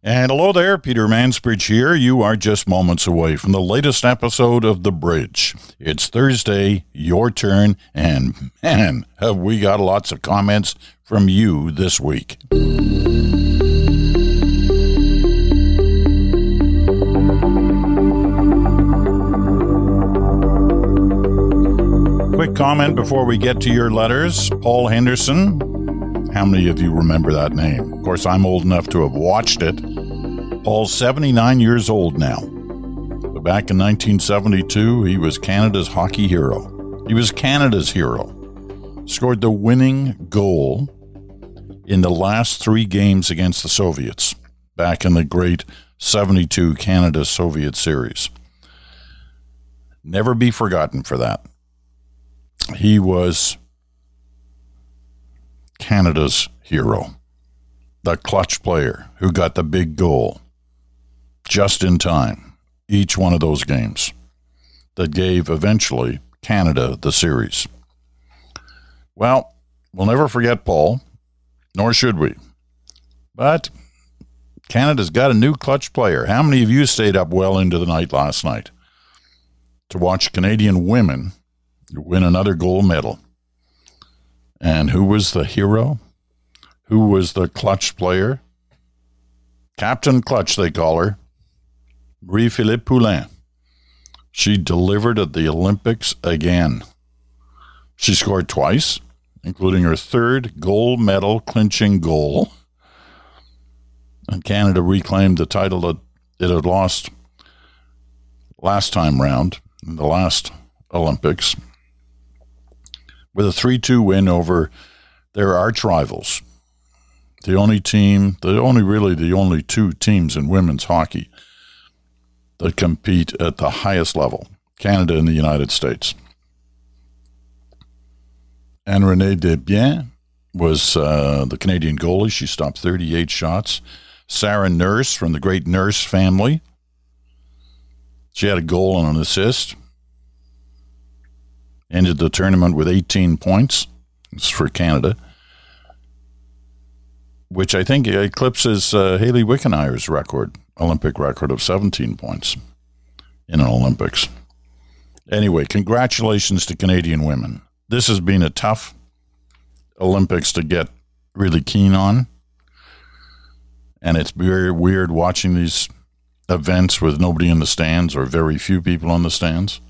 And hello there, Peter Mansbridge here. You are just moments away from the latest episode of The Bridge. It's Thursday, your turn, and man, have we got lots of comments from you this week. Quick comment before we get to your letters. Paul Henderson. How many of you remember that name? Of course, I'm old enough to have watched it. Paul's 79 years old now. But back in 1972, he was Canada's hockey hero. He was Canada's hero. Scored the winning goal in the last three games against the Soviets back in the great 72 Canada Soviet series. Never be forgotten for that. He was Canada's hero, the clutch player who got the big goal just in time, each one of those games that gave eventually Canada the series. Well, we'll never forget Paul, nor should we. But Canada's got a new clutch player. How many of you stayed up well into the night last night to watch Canadian women win another gold medal. And who was the hero? Who was the clutch player? Captain Clutch, they call her. Marie-Philip Poulin. She delivered at the Olympics again. She scored twice, including her third gold medal clinching goal. And Canada reclaimed the title that it had lost last time round in the last Olympics with a 3 2 win over their arch rivals. The only team, the only really the only two teams in women's hockey that compete at the highest level Canada and the United States. And Renee Desbiens was uh, the Canadian goalie. She stopped 38 shots. Sarah Nurse from the great Nurse family. She had a goal and an assist ended the tournament with 18 points. It's for Canada, which I think eclipses uh, Hayley Wickenheiser's record, Olympic record of 17 points in an Olympics. Anyway, congratulations to Canadian women. This has been a tough Olympics to get really keen on. And it's very weird watching these events with nobody in the stands or very few people on the stands.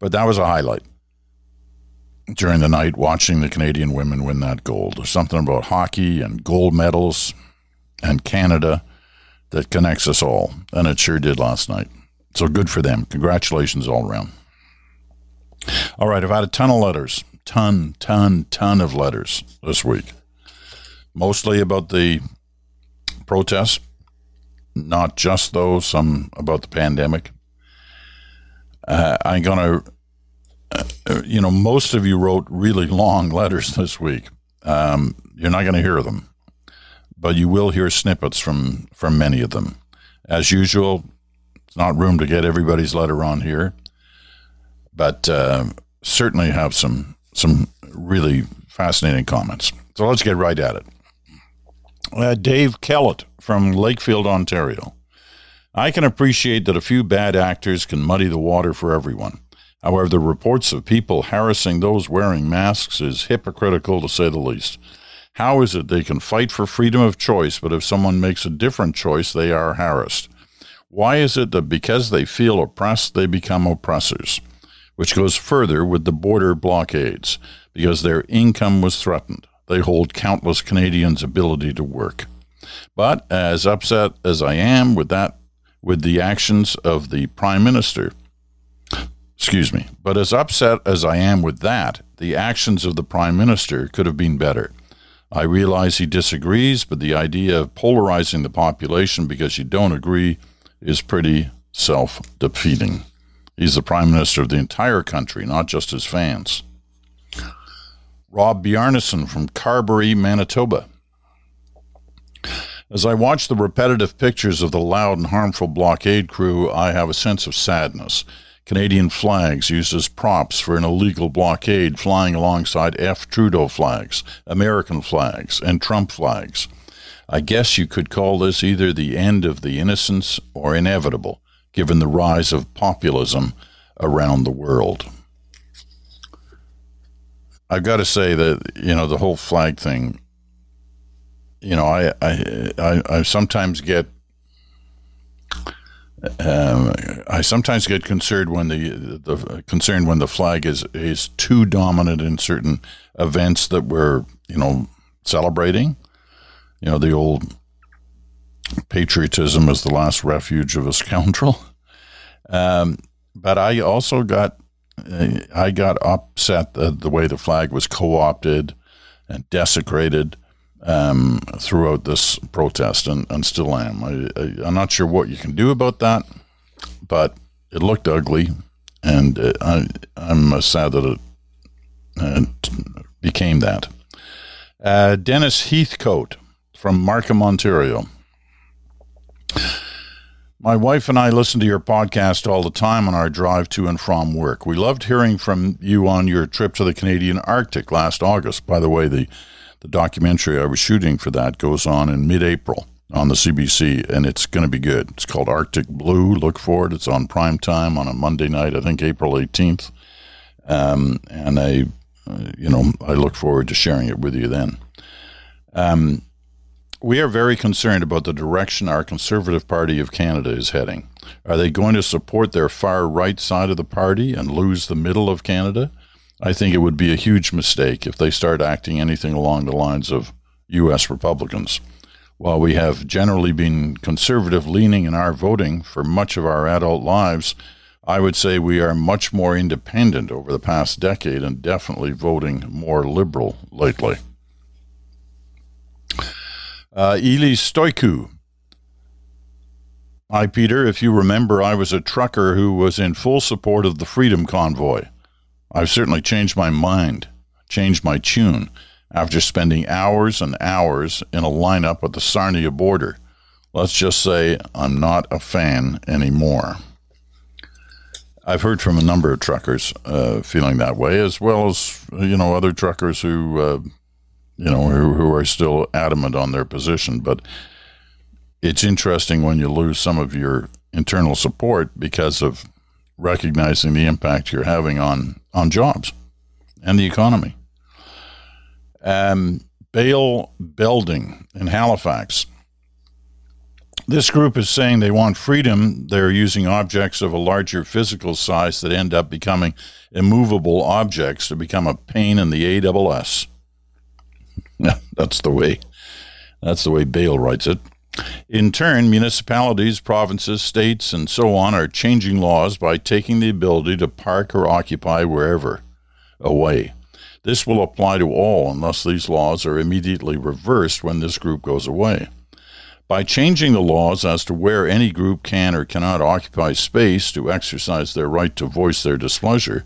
But that was a highlight during the night watching the Canadian women win that gold. There's something about hockey and gold medals and Canada that connects us all, and it sure did last night. So good for them. Congratulations all around. All right, I've had a ton of letters, ton, ton, ton of letters this week, mostly about the protests, not just those, some about the pandemic. Uh, I'm going to, uh, you know, most of you wrote really long letters this week. Um, you're not going to hear them, but you will hear snippets from from many of them. As usual, it's not room to get everybody's letter on here, but uh, certainly have some some really fascinating comments. So let's get right at it. Uh, Dave Kellett from Lakefield, Ontario. I can appreciate that a few bad actors can muddy the water for everyone. However, the reports of people harassing those wearing masks is hypocritical to say the least. How is it they can fight for freedom of choice, but if someone makes a different choice, they are harassed? Why is it that because they feel oppressed, they become oppressors? Which goes further with the border blockades, because their income was threatened. They hold countless Canadians' ability to work. But as upset as I am with that with the actions of the Prime Minister. Excuse me. But as upset as I am with that, the actions of the Prime Minister could have been better. I realize he disagrees, but the idea of polarizing the population because you don't agree is pretty self defeating. He's the Prime Minister of the entire country, not just his fans. Rob Bjarnason from Carberry, Manitoba. As I watch the repetitive pictures of the loud and harmful blockade crew, I have a sense of sadness. Canadian flags used as props for an illegal blockade flying alongside F. Trudeau flags, American flags, and Trump flags. I guess you could call this either the end of the innocence or inevitable, given the rise of populism around the world. I've got to say that you know the whole flag thing. You know, I I I, I sometimes get um, I sometimes get concerned when the the concerned when the flag is is too dominant in certain events that we're you know celebrating. You know, the old patriotism is the last refuge of a scoundrel. Um, but I also got I got upset at the way the flag was co-opted and desecrated um, throughout this protest, and, and still am. I, I, am not sure what you can do about that, but it looked ugly, and uh, I, I'm sad that it, it became that. Uh, Dennis Heathcote from Markham, Ontario. My wife and I listen to your podcast all the time on our drive to and from work. We loved hearing from you on your trip to the Canadian Arctic last August. By the way, the, the documentary I was shooting for that goes on in mid April on the CBC, and it's going to be good. It's called Arctic Blue. Look for it. It's on prime time on a Monday night, I think April 18th. Um, and I, uh, you know, I look forward to sharing it with you then. Um, we are very concerned about the direction our Conservative Party of Canada is heading. Are they going to support their far right side of the party and lose the middle of Canada? I think it would be a huge mistake if they start acting anything along the lines of U.S. Republicans. While we have generally been conservative leaning in our voting for much of our adult lives, I would say we are much more independent over the past decade and definitely voting more liberal lately. Uh, Eli Stoiku. Hi, Peter. If you remember, I was a trucker who was in full support of the Freedom Convoy. I've certainly changed my mind, changed my tune, after spending hours and hours in a lineup at the Sarnia border. Let's just say I'm not a fan anymore. I've heard from a number of truckers uh, feeling that way, as well as you know other truckers who uh, you know, who, who are still adamant on their position. But it's interesting when you lose some of your internal support because of recognizing the impact you're having on, on jobs and the economy. Um, Bale Belding in Halifax. This group is saying they want freedom. They're using objects of a larger physical size that end up becoming immovable objects to become a pain in the AWS. That's the way. That's the way Bale writes it. In turn, municipalities, provinces, states, and so on are changing laws by taking the ability to park or occupy wherever away. This will apply to all unless these laws are immediately reversed when this group goes away. By changing the laws as to where any group can or cannot occupy space to exercise their right to voice their displeasure,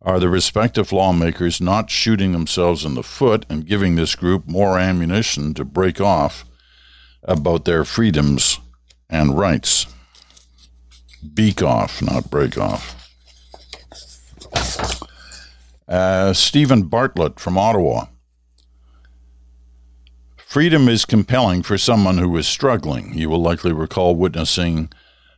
are the respective lawmakers not shooting themselves in the foot and giving this group more ammunition to break off about their freedoms and rights? Beak off, not break off. Uh, Stephen Bartlett from Ottawa. Freedom is compelling for someone who is struggling. You will likely recall witnessing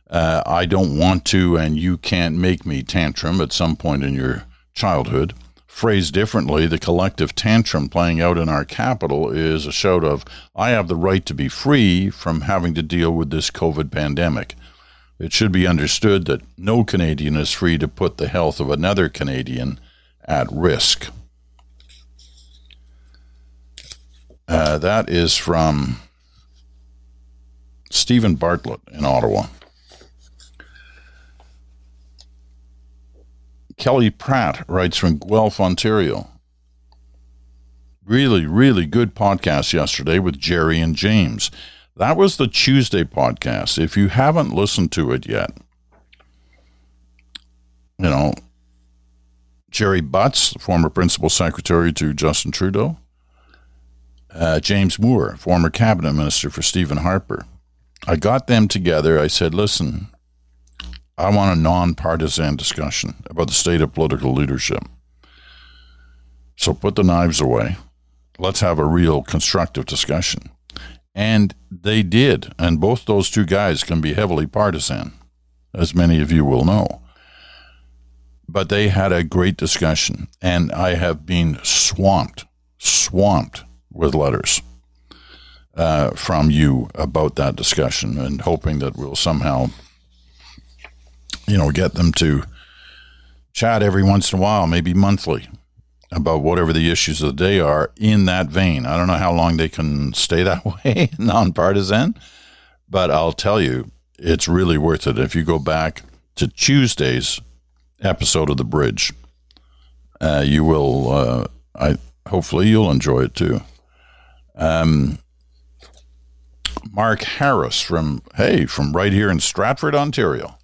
uh, I don't want to and you can't make me tantrum at some point in your childhood. Phrased differently, the collective tantrum playing out in our capital is a shout of, I have the right to be free from having to deal with this COVID pandemic. It should be understood that no Canadian is free to put the health of another Canadian at risk. Uh, that is from Stephen Bartlett in Ottawa. Kelly Pratt writes from Guelph, Ontario. Really, really good podcast yesterday with Gerry and James. That was the Tuesday podcast. If you haven't listened to it yet, you know, Gerry Butts, former principal secretary to Justin Trudeau, uh, James Moore, former cabinet minister for Stephen Harper. I got them together. I said, listen, I want a nonpartisan discussion about the state of political leadership. So put the knives away. Let's have a real constructive discussion. And they did. And both those two guys can be heavily partisan, as many of you will know. But they had a great discussion. And I have been swamped, swamped with letters uh, from you about that discussion and hoping that we'll somehow, you know, get them to chat every once in a while, maybe monthly, about whatever the issues of the day are in that vein. I don't know how long they can stay that way, nonpartisan, but I'll tell you, it's really worth it. If you go back to Tuesday's episode of The Bridge, uh, you will, uh, I hopefully you'll enjoy it too. Um, Mark Harris from, hey, from right here in Stratford, Ontario.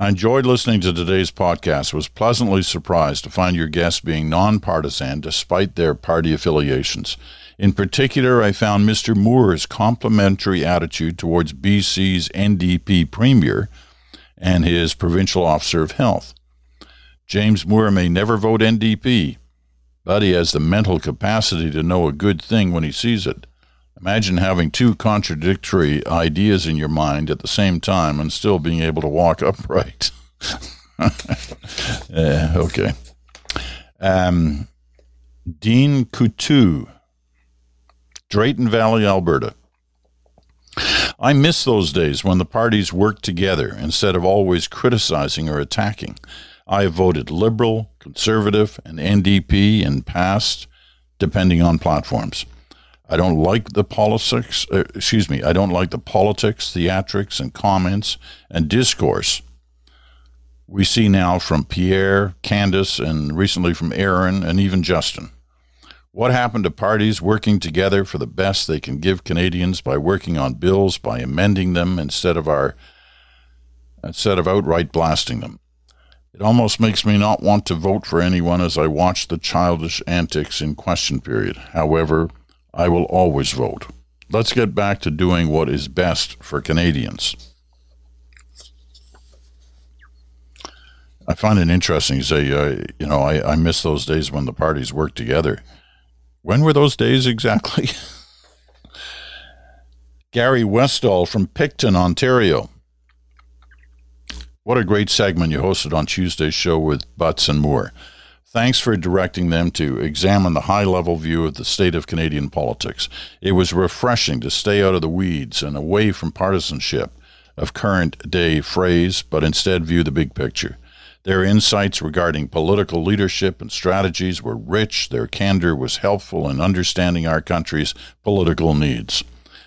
I enjoyed listening to today's podcast. Was pleasantly surprised to find your guests being nonpartisan despite their party affiliations. In particular, I found Mr. Moore's complimentary attitude towards BC's NDP Premier and his provincial officer of health. James Moore may never vote NDP, but he has the mental capacity to know a good thing when he sees it. Imagine having two contradictory ideas in your mind at the same time and still being able to walk upright. yeah, okay. Um, Dean Coutu, Drayton Valley, Alberta. I miss those days when the parties worked together instead of always criticizing or attacking. I have voted Liberal, Conservative, and NDP in past, depending on platforms. I don't like the politics, uh, excuse me, I don't like the politics, theatrics, and comments and discourse we see now from Pierre, Candice, and recently from Erin and even Justin. What happened to parties working together for the best they can give Canadians by working on bills, by amending them instead of our instead of outright blasting them? It almost makes me not want to vote for anyone as I watch the childish antics in question period. However, I will always vote. Let's get back to doing what is best for Canadians. I find it interesting. You say, uh, you know, I, I miss those days when the parties worked together. When were those days exactly? Gary Westall from Picton, Ontario. What a great segment you hosted on Tuesday's show with Butts and Moore. Thanks for directing them to examine the high level view of the state of Canadian politics. It was refreshing to stay out of the weeds and away from partisanship of current day phrase, but instead view the big picture. Their insights regarding political leadership and strategies were rich. Their candor was helpful in understanding our country's political needs.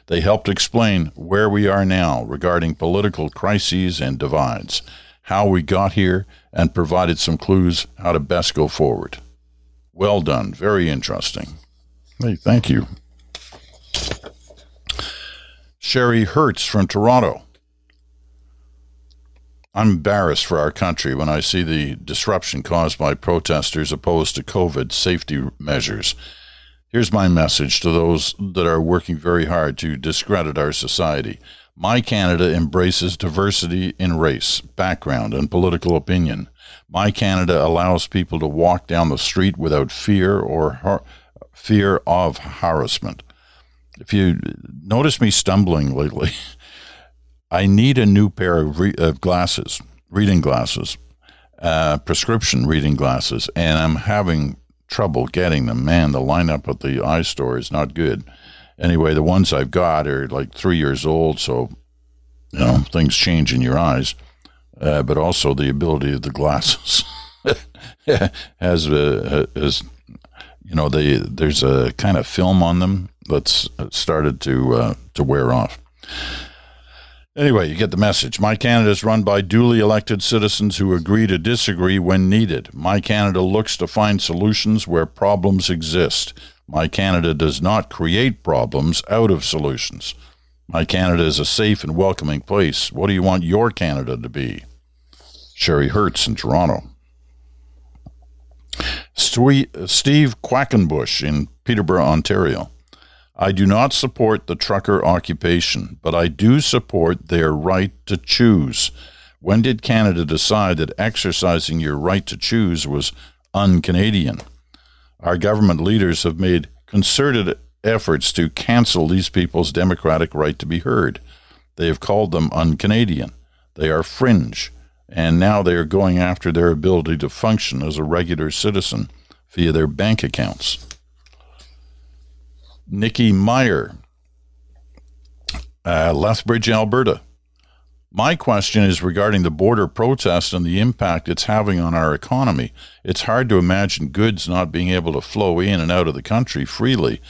They helped explain where we are now regarding political crises and divides how we got here, and provided some clues how to best go forward. Well done. Very interesting. Hey, thank you. Sherry Hertz from Toronto. I'm embarrassed for our country when I see the disruption caused by protesters opposed to COVID safety measures. Here's my message to those that are working very hard to discredit our society. My Canada embraces diversity in race, background, and political opinion. My Canada allows people to walk down the street without fear or har- fear of harassment. If you notice me stumbling lately, I need a new pair of, re- of glasses, reading glasses, uh, prescription reading glasses, and I'm having trouble getting them. Man, the lineup at the eye store is not good anyway, the ones I've got are like three years old, so you know things change in your eyes. Uh, but also the ability of the glasses has uh, you know they there's a kind of film on them that's started to uh, to wear off. Anyway, you get the message. My Canada is run by duly elected citizens who agree to disagree when needed. My Canada looks to find solutions where problems exist. My Canada does not create problems out of solutions. My Canada is a safe and welcoming place. What do you want your Canada to be? Sherry Hertz in Toronto. Steve Quackenbush in Peterborough, Ontario. I do not support the trucker occupation, but I do support their right to choose. When did Canada decide that exercising your right to choose was un Canadian? Our government leaders have made concerted efforts to cancel these people's democratic right to be heard. They have called them un Canadian. They are fringe. And now they are going after their ability to function as a regular citizen via their bank accounts. Nikki Meyer, uh, Lethbridge, Alberta. My question is regarding the border protest and the impact it's having on our economy. It's hard to imagine goods not being able to flow in and out of the country freely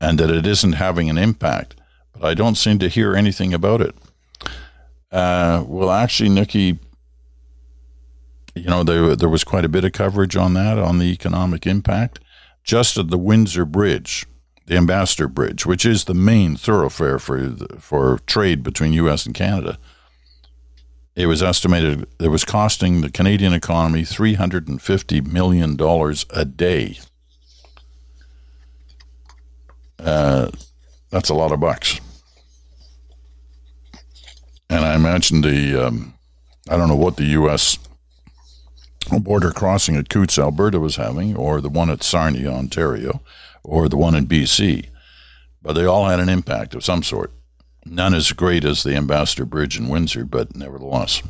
and that it isn't having an impact, but I don't seem to hear anything about it. Uh, well, actually, Nikki, you know, there, there was quite a bit of coverage on that, on the economic impact. Just at the Windsor Bridge, the Ambassador Bridge, which is the main thoroughfare for for trade between U.S. and Canada. It was estimated it was costing the Canadian economy three hundred and fifty million dollars a day. Uh, that's a lot of bucks. And I imagine the um, I don't know what the U.S. border crossing at Coutts, Alberta, was having, or the one at Sarnia, Ontario or the one in BC, but they all had an impact of some sort. None as great as the Ambassador Bridge in Windsor, but nevertheless.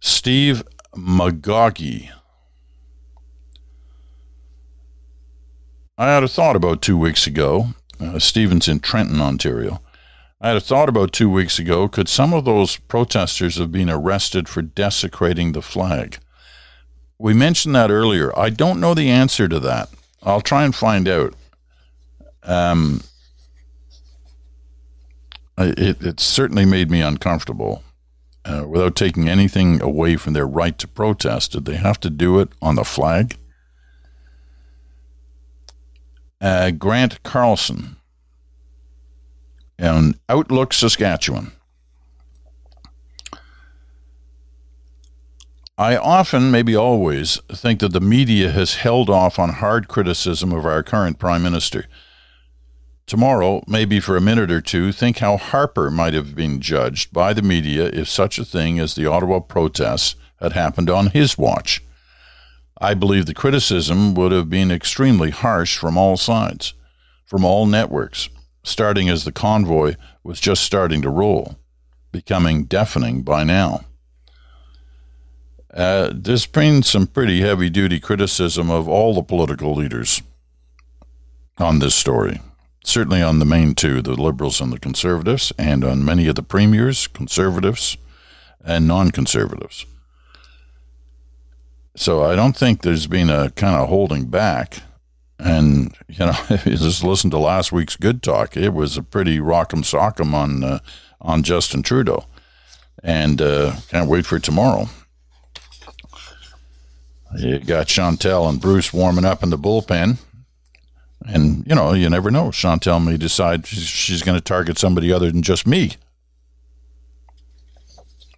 Steve Magoggy. I had a thought about two weeks ago. Uh, Stephen's in Trenton, Ontario. I had a thought about two weeks ago. Could some of those protesters have been arrested for desecrating the flag? We mentioned that earlier. I don't know the answer to that. I'll try and find out. Um, it, it certainly made me uncomfortable. Uh, without taking anything away from their right to protest, did they have to do it on the flag? Uh, Grant Carlson in Outlook, Saskatchewan. I often, maybe always, think that the media has held off on hard criticism of our current Prime Minister. Tomorrow, maybe for a minute or two, think how Harper might have been judged by the media if such a thing as the Ottawa protests had happened on his watch. I believe the criticism would have been extremely harsh from all sides, from all networks, starting as the convoy was just starting to roll, becoming deafening by now. Uh, there's been some pretty heavy duty criticism of all the political leaders on this story. Certainly on the main two, the Liberals and the Conservatives, and on many of the premiers, Conservatives and non Conservatives. So I don't think there's been a kind of holding back. And, you know, if you just listen to last week's Good Talk, it was a pretty rock'em sock'em on, uh, on Justin Trudeau. And uh, can't wait for tomorrow. You got Chantal and Bruce warming up in the bullpen. And, you know, you never know. Chantal may decide she's going to target somebody other than just me.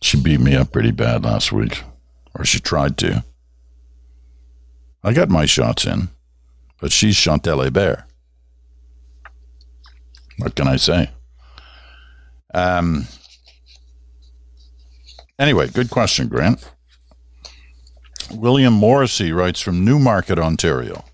She beat me up pretty bad last week, or she tried to. I got my shots in, but she's Chantal Hébert. What can I say? Um, anyway, good question, Grant. William Morrissey writes from Newmarket, Ontario.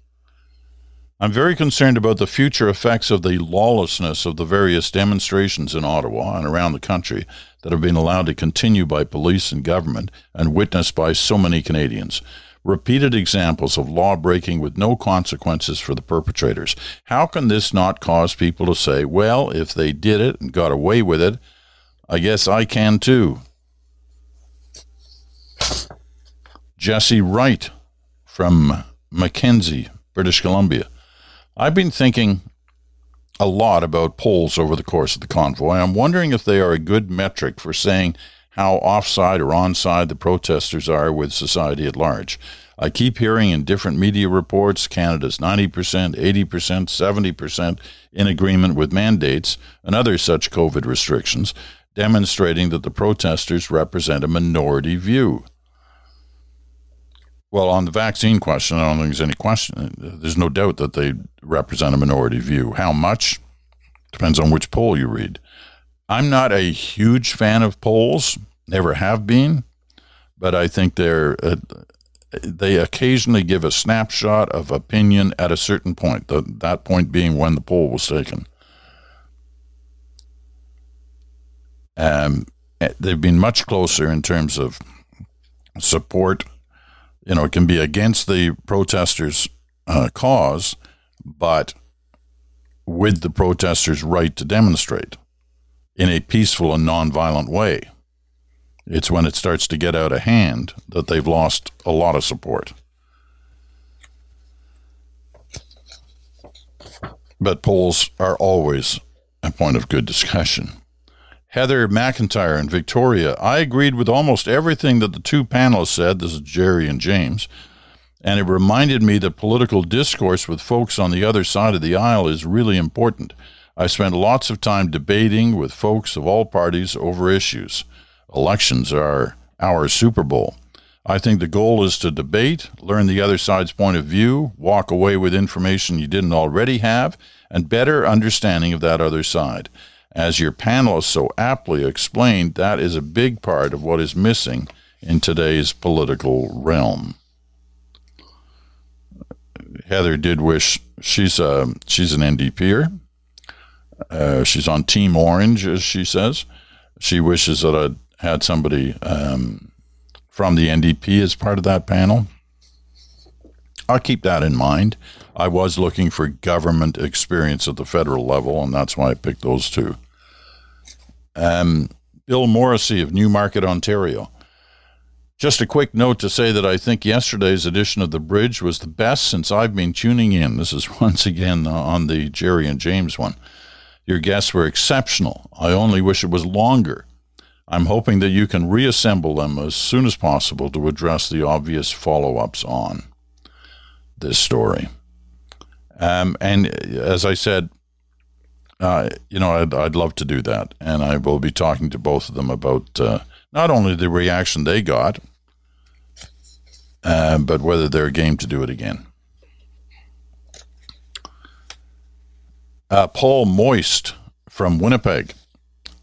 I'm very concerned about the future effects of the lawlessness of the various demonstrations in Ottawa and around the country that have been allowed to continue by police and government and witnessed by so many Canadians. Repeated examples of law breaking with no consequences for the perpetrators. How can this not cause people to say, well, if they did it and got away with it, I guess I can too? Jesse Wright from Mackenzie, British Columbia. I've been thinking a lot about polls over the course of the convoy. I'm wondering if they are a good metric for saying how offside or onside the protesters are with society at large. I keep hearing in different media reports Canada's 90%, 80%, 70% in agreement with mandates and other such COVID restrictions, demonstrating that the protesters represent a minority view. Well, on the vaccine question, I don't think there's any question. There's no doubt that they represent a minority view. How much depends on which poll you read. I'm not a huge fan of polls, never have been, but I think they're a, they occasionally give a snapshot of opinion at a certain point, the, that point being when the poll was taken. Um, they've been much closer in terms of support. You know, it can be against the protesters' uh, cause, but with the protesters' right to demonstrate in a peaceful and nonviolent way. It's when it starts to get out of hand that they've lost a lot of support. But polls are always a point of good discussion. Heather McIntyre and Victoria, I agreed with almost everything that the two panelists said. This is Gerry and James. And it reminded me that political discourse with folks on the other side of the aisle is really important. I spent lots of time debating with folks of all parties over issues. Elections are our Super Bowl. I think the goal is to debate, learn the other side's point of view, walk away with information you didn't already have, and better understanding of that other side. As your panelists so aptly explained, that is a big part of what is missing in today's political realm. Heather did wish she's a she's an NDPer. Uh, she's on Team Orange, as she says. She wishes that I'd had somebody um, from the NDP as part of that panel. I'll keep that in mind. I was looking for government experience at the federal level, and that's why I picked those two. Um, Bill Morrissey of Newmarket, Ontario. Just a quick note to say that I think yesterday's edition of The Bridge was the best since I've been tuning in. This is once again on the Gerry and James one. Your guests were exceptional. I only wish it was longer. I'm hoping that you can reassemble them as soon as possible to address the obvious follow ups on this story. Um, and as I said, uh, you know, I'd, I'd love to do that. And I will be talking to both of them about uh, not only the reaction they got, uh, but whether they're game to do it again. Uh, Paul Moist from Winnipeg.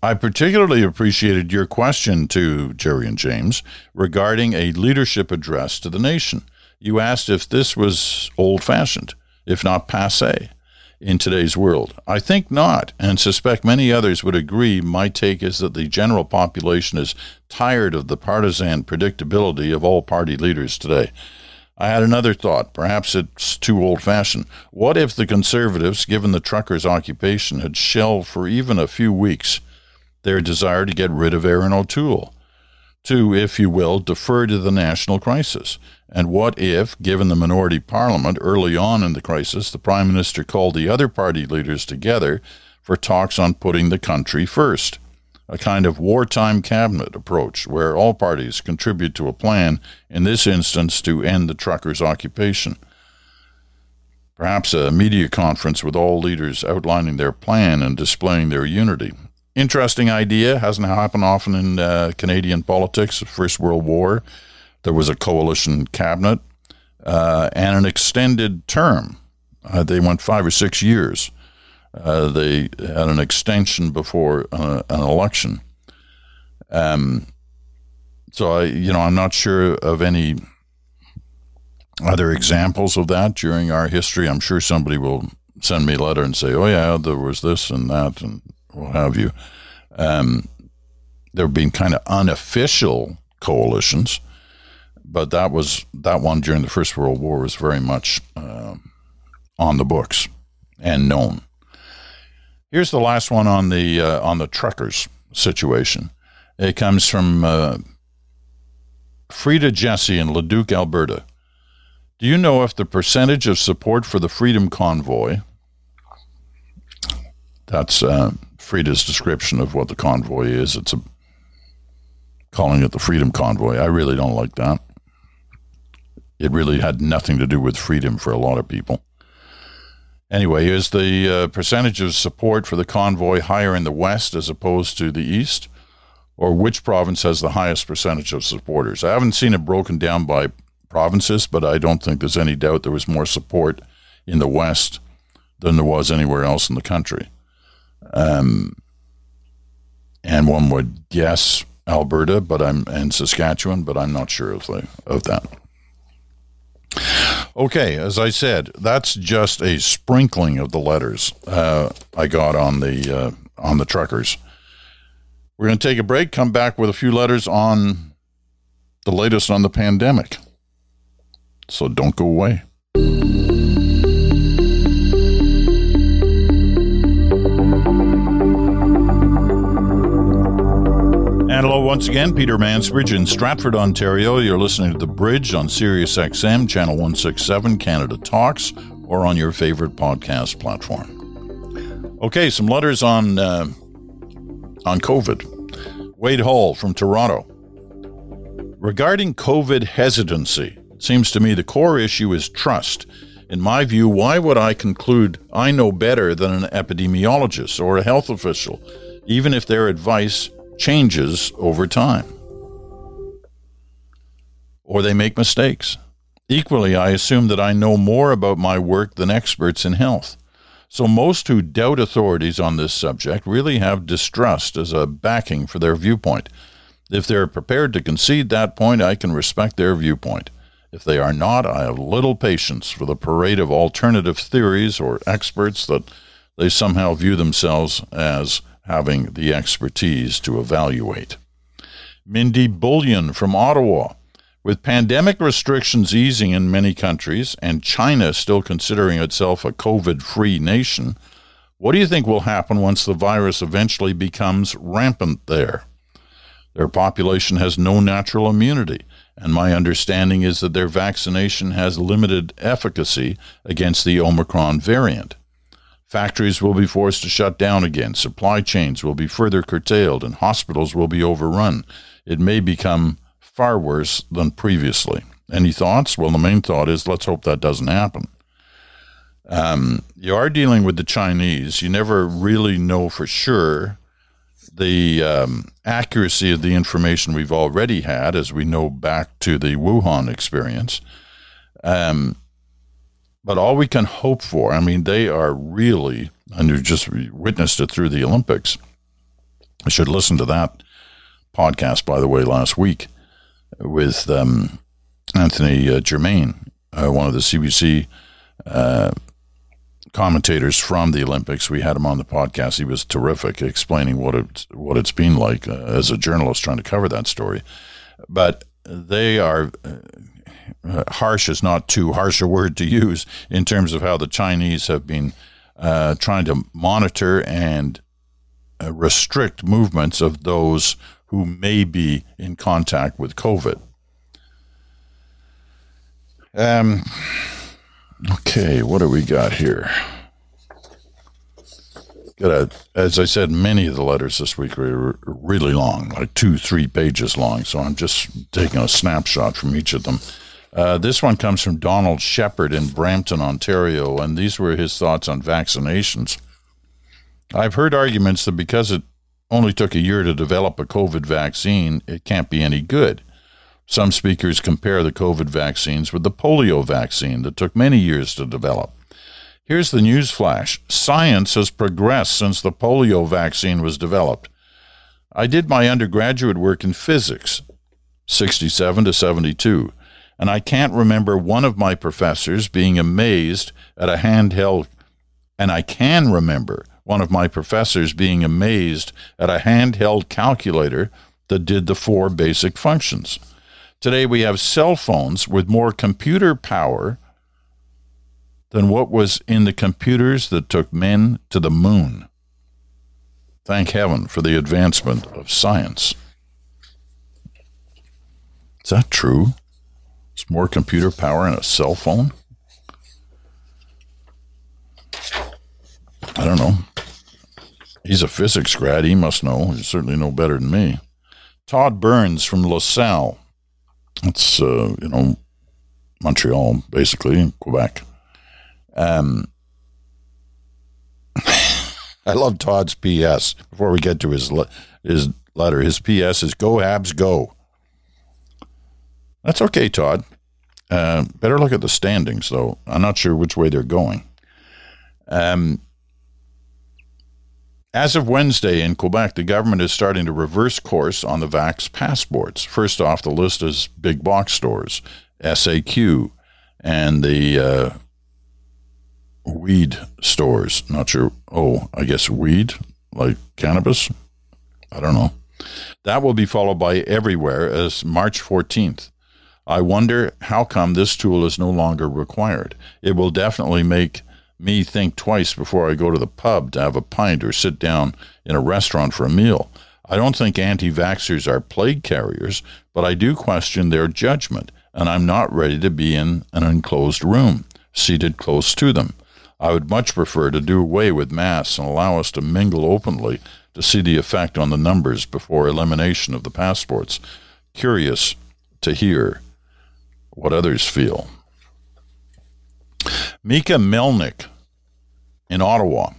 I particularly appreciated your question to Gerry and James regarding a leadership address to the nation. You asked if this was old fashioned, if not passe, in today's world. I think not, and suspect many others would agree. My take is that the general population is tired of the partisan predictability of all party leaders today. I had another thought. Perhaps it's too old fashioned. What if the conservatives, given the truckers' occupation, had shelved for even a few weeks? their desire to get rid of Erin O'Toole, to, if you will, defer to the national crisis. And what if, given the minority parliament early on in the crisis, the Prime Minister called the other party leaders together for talks on putting the country first? A kind of wartime cabinet approach where all parties contribute to a plan, in this instance, to end the truckers' occupation. Perhaps a media conference with all leaders outlining their plan and displaying their unity interesting idea. Hasn't happened often in uh, Canadian politics. First World War, there was a coalition cabinet uh, and an extended term. Uh, they went five or six years. Uh, they had an extension before uh, an election. Um, so I, you know, I'm not sure of any other examples of that during our history. I'm sure somebody will send me a letter and say, "Oh yeah, there was this and that," and what have you. Um, there have been kind of unofficial coalitions, but that was that one during the First World War was very much uh, on the books and known. Here's the last one on the uh, on the truckers situation. It comes from uh, Frida Jesse in Leduc, Alberta. Do you know if the percentage of support for the Freedom Convoy, that's uh, Frida's description of what the convoy is. It's a calling it the Freedom Convoy. I really don't like that. It really had nothing to do with freedom for a lot of people. Anyway, is the uh, percentage of support for the convoy higher in the West as opposed to the East? Or which province has the highest percentage of supporters? I haven't seen it broken down by provinces, but I don't think there's any doubt there was more support in the West than there was anywhere else in the country. Um, and one would guess Alberta, but I'm and Saskatchewan, but I'm not sure of the, of that. Okay, as I said, that's just a sprinkling of the letters uh, I got on the uh, on the truckers. We're going to take a break. Come back with a few letters on the latest on the pandemic. So don't go away. Once again, Peter Mansbridge in Stratford, Ontario. You're listening to The Bridge on Sirius XM, Channel 167, Canada Talks, or on your favorite podcast platform. Okay, some letters on uh, on COVID. Wade Hall from Toronto. Regarding COVID hesitancy, it seems to me the core issue is trust. In my view, why would I conclude I know better than an epidemiologist or a health official, even if their advice changes over time? Or they make mistakes. Equally, I assume that I know more about my work than experts in health. So most who doubt authorities on this subject really have distrust as a backing for their viewpoint. If they're prepared to concede that point, I can respect their viewpoint. If they are not, I have little patience for the parade of alternative theories or experts that they somehow view themselves as having the expertise to evaluate. Mindy Bullion from Ottawa. With pandemic restrictions easing in many countries and China still considering itself a COVID free nation, what do you think will happen once the virus eventually becomes rampant there? Their population has no natural immunity, and my understanding is that their vaccination has limited efficacy against the Omicron variant. Factories will be forced to shut down again, supply chains will be further curtailed, and hospitals will be overrun. It may become far worse than previously. Any thoughts? Well, the main thought is let's hope that doesn't happen. Um, you are dealing with the Chinese. You never really know for sure the um, accuracy of the information we've already had, as we know back to the Wuhan experience. Um, but all we can hope for, I mean, they are really, and you just witnessed it through the Olympics. I should listen to that podcast, by the way, last week with um, Anthony uh, Germain, uh, one of the CBC uh, commentators from the Olympics. We had him on the podcast. He was terrific, explaining what it what it's been like uh, as a journalist trying to cover that story. But they are uh, harsh is not too harsh a word to use in terms of how the Chinese have been uh, trying to monitor and uh, restrict movements of those who may be in contact with COVID. Um, okay, what do we got here? Got a, as I said, many of the letters this week are really long, like two, three pages long. So I'm just taking a snapshot from each of them. Uh, this one comes from Donald Shepard in Brampton, Ontario, and these were his thoughts on vaccinations. I've heard arguments that because it only took a year to develop a COVID vaccine, it can't be any good. Some speakers compare the COVID vaccines with the polio vaccine that took many years to develop. Here's the news flash science has progressed since the polio vaccine was developed. I did my undergraduate work in physics, 67 to 72, and I can't remember one of my professors being amazed at a handheld, and I can remember one of my professors being amazed at a handheld calculator that did the four basic functions. Today we have cell phones with more computer power than what was in the computers that took men to the moon. Thank heaven for the advancement of science. Is that true? It's more computer power in a cell phone? I don't know. He's a physics grad. He must know. He certainly know better than me. Todd Burns from LaSalle. That's, uh, you know, Montreal, basically, Quebec. Um, I love Todd's PS. Before we get to his le- his letter, his PS is "Go Habs, go." That's okay, Todd. Uh, better look at the standings, though. I'm not sure which way they're going. Um, as of Wednesday in Quebec, the government is starting to reverse course on the Vax passports. First off the list is big box stores, SAQ, and the uh, weed stores. Not sure. Oh, I guess weed, like cannabis. I don't know. That will be followed by everywhere as March 14th. I wonder how come this tool is no longer required. It will definitely make me think twice before I go to the pub to have a pint or sit down in a restaurant for a meal. I don't think anti vaxxers are plague carriers, but I do question their judgment, and I'm not ready to be in an enclosed room, seated close to them. I would much prefer to do away with masks and allow us to mingle openly to see the effect on the numbers before elimination of the passports. Curious to hear what others feel. Mika Melnick in Ottawa.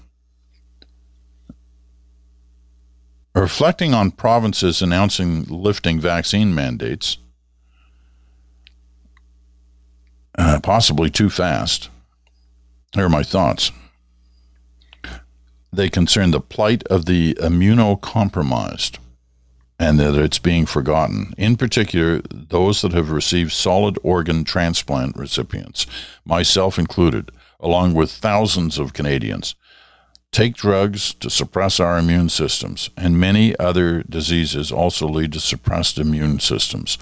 Reflecting on provinces announcing lifting vaccine mandates, uh, possibly too fast, here are my thoughts. They concern the plight of the immunocompromised and that it's being forgotten. In particular, those that have received solid organ transplant recipients, myself included, along with thousands of Canadians, take drugs to suppress our immune systems, and many other diseases also lead to suppressed immune systems.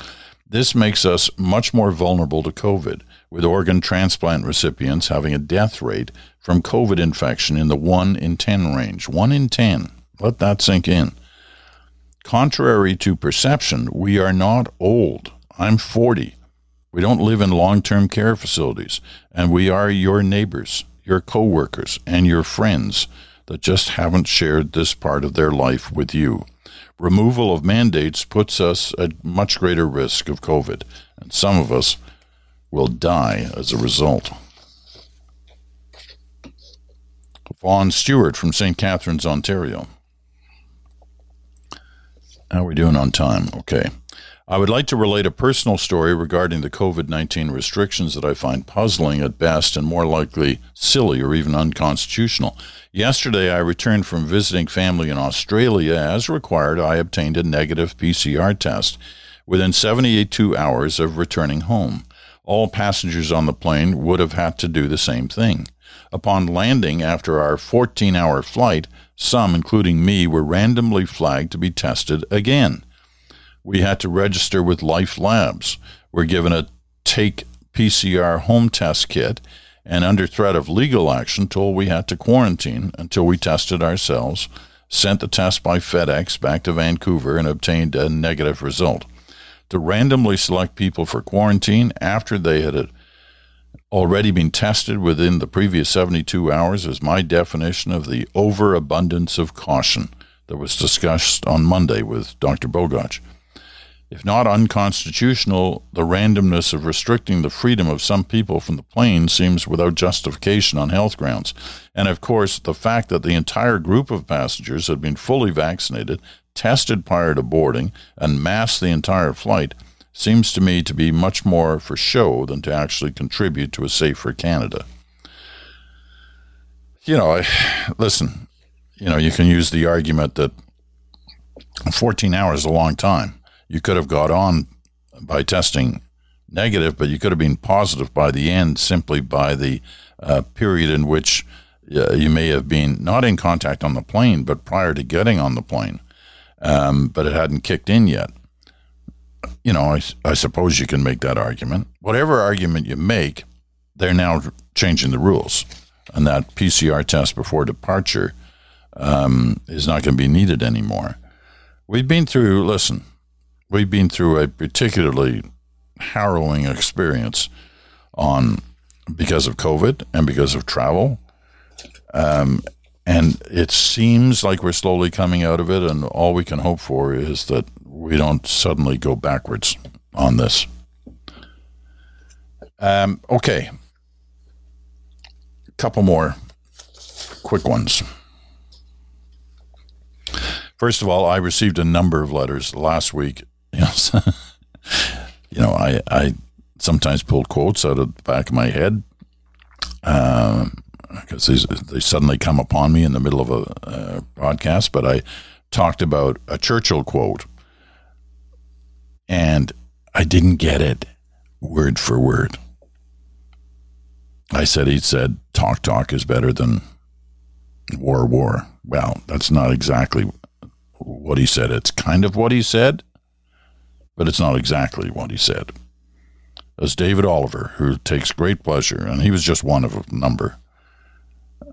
This makes us much more vulnerable to COVID, with organ transplant recipients having a death rate from COVID infection in the 1 in 10 range. 1 in 10. Let that sink in. Contrary to perception, we are not old. I'm 40. We don't live in long term care facilities, and we are your neighbors, your coworkers, and your friends that just haven't shared this part of their life with you. Removal of mandates puts us at much greater risk of COVID, and some of us will die as a result. Vaughn Stewart from St. Catharines, Ontario. How are we doing on time? Okay. I would like to relate a personal story regarding the COVID 19 restrictions that I find puzzling at best and more likely silly or even unconstitutional. Yesterday, I returned from visiting family in Australia. As required, I obtained a negative PCR test within 72 hours of returning home. All passengers on the plane would have had to do the same thing. Upon landing after our 14 hour flight, some, including me, were randomly flagged to be tested again. We had to register with Life Labs. We're given a take PCR home test kit and, under threat of legal action, told we had to quarantine until we tested ourselves, sent the test by FedEx back to Vancouver, and obtained a negative result. To randomly select people for quarantine after they had already been tested within the previous 72 hours is my definition of the overabundance of caution that was discussed on Monday with Dr. Bogoch. If not unconstitutional, the randomness of restricting the freedom of some people from the plane seems without justification on health grounds. And of course, the fact that the entire group of passengers had been fully vaccinated, tested prior to boarding, and masked the entire flight seems to me to be much more for show than to actually contribute to a safer Canada. You know, I, listen, you know, you can use the argument that 14 hours is a long time. You could have got on by testing negative, but you could have been positive by the end simply by the uh, period in which uh, you may have been not in contact on the plane, but prior to getting on the plane, um, but it hadn't kicked in yet you know, I, I suppose you can make that argument. Whatever argument you make, they're now changing the rules, and that PCR test before departure um, is not going to be needed anymore. We've been through, listen, we've been through a particularly harrowing experience on because of COVID and because of travel. Um, and it seems like we're slowly coming out of it, and all we can hope for is that we don't suddenly go backwards on this. Um, okay. A couple more quick ones. First of all, I received a number of letters last week. You know, I, I sometimes pull quotes out of the back of my head because um, they suddenly come upon me in the middle of a, a podcast. But I talked about a Churchill quote and I didn't get it word for word. I said he said talk talk is better than war war. Well, that's not exactly what he said. It's kind of what he said, but it's not exactly what he said. As David Oliver, who takes great pleasure, and he was just one of a number,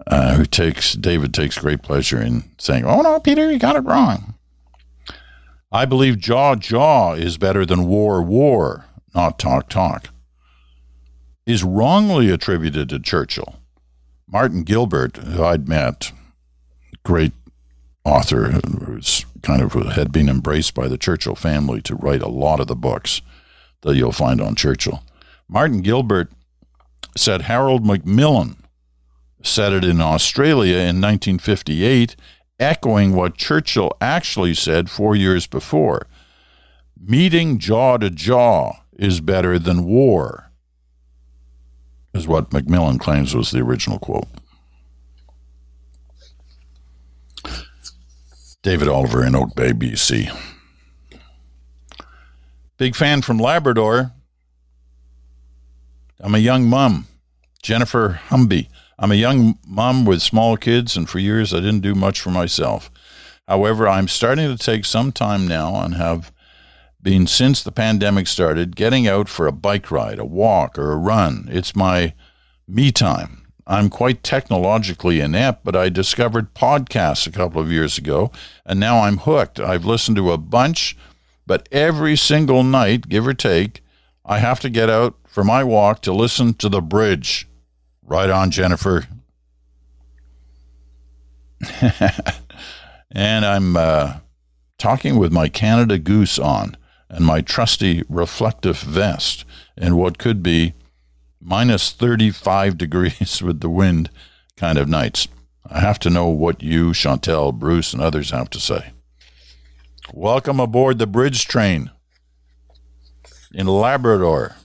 uh, who takes David takes great pleasure in saying, "Oh no, Peter, you got it wrong." I believe jaw jaw is better than war war, not talk talk. Is wrongly attributed to Churchill. Martin Gilbert, who I'd met, great author who's kind of had been embraced by the Churchill family to write a lot of the books that you'll find on Churchill. Martin Gilbert said Harold Macmillan said it in Australia in 1958, echoing what Churchill actually said four years before. Meeting jaw to jaw is better than war, is what Macmillan claims was the original quote. David Oliver in Oak Bay, BC. Big fan from Labrador. I'm a young mom, Jennifer Humby. I'm a young mom with small kids, and for years I didn't do much for myself. However, I'm starting to take some time now and have been since the pandemic started getting out for a bike ride, a walk, or a run. It's my me time. I'm quite technologically inept, but I discovered podcasts a couple of years ago, and now I'm hooked. I've listened to a bunch, but every single night, give or take, I have to get out for my walk to listen to The Bridge. Right on, Jennifer. and I'm uh, talking with my Canada Goose on and my trusty reflective vest in what could be minus 35 degrees with the wind kind of nights. I have to know what you, Chantal, Bruce, and others have to say. Welcome aboard the bridge train in Labrador.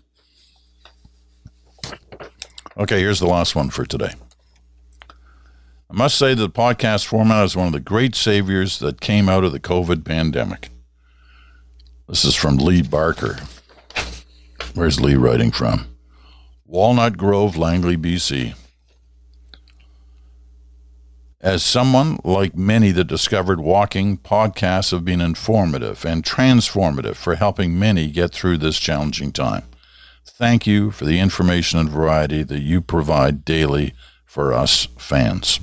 Okay, here's the last one for today. I must say that the podcast format is one of the great saviors that came out of the COVID pandemic. This is from Lee Barker. Where's Lee writing from? Walnut Grove, Langley, BC. As someone like many that discovered walking, podcasts have been informative and transformative for helping many get through this challenging time. Thank you for the information and variety that you provide daily for us fans.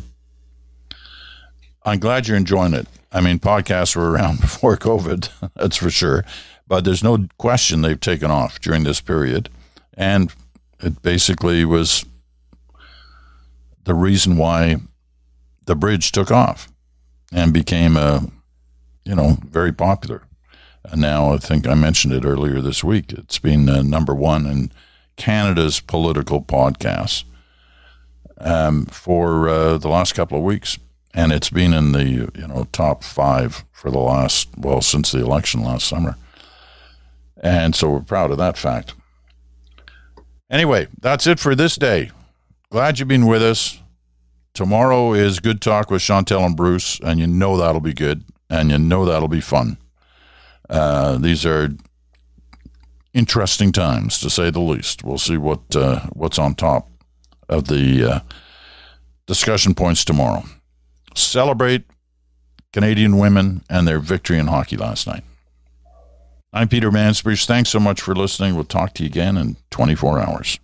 I'm glad you're enjoying it. I mean, podcasts were around before COVID, that's for sure, but there's no question they've taken off during this period. And it basically was the reason why the bridge took off and became a, you know, very popular. Now I think I mentioned it earlier this week. It's been uh, number one in Canada's political podcasts um, for uh, the last couple of weeks, and it's been in the you know top five for the last well since the election last summer. And so we're proud of that fact. Anyway, that's it for this day. Glad you've been with us. Tomorrow is Good Talk with Chantal and Bruce, and you know that'll be good, and you know that'll be fun. Uh, these are interesting times, to say the least. We'll see what uh, what's on top of the uh, discussion points tomorrow. Celebrate Canadian women and their victory in hockey last night. I'm Peter Mansbridge. Thanks so much for listening. We'll talk to you again in 24 hours.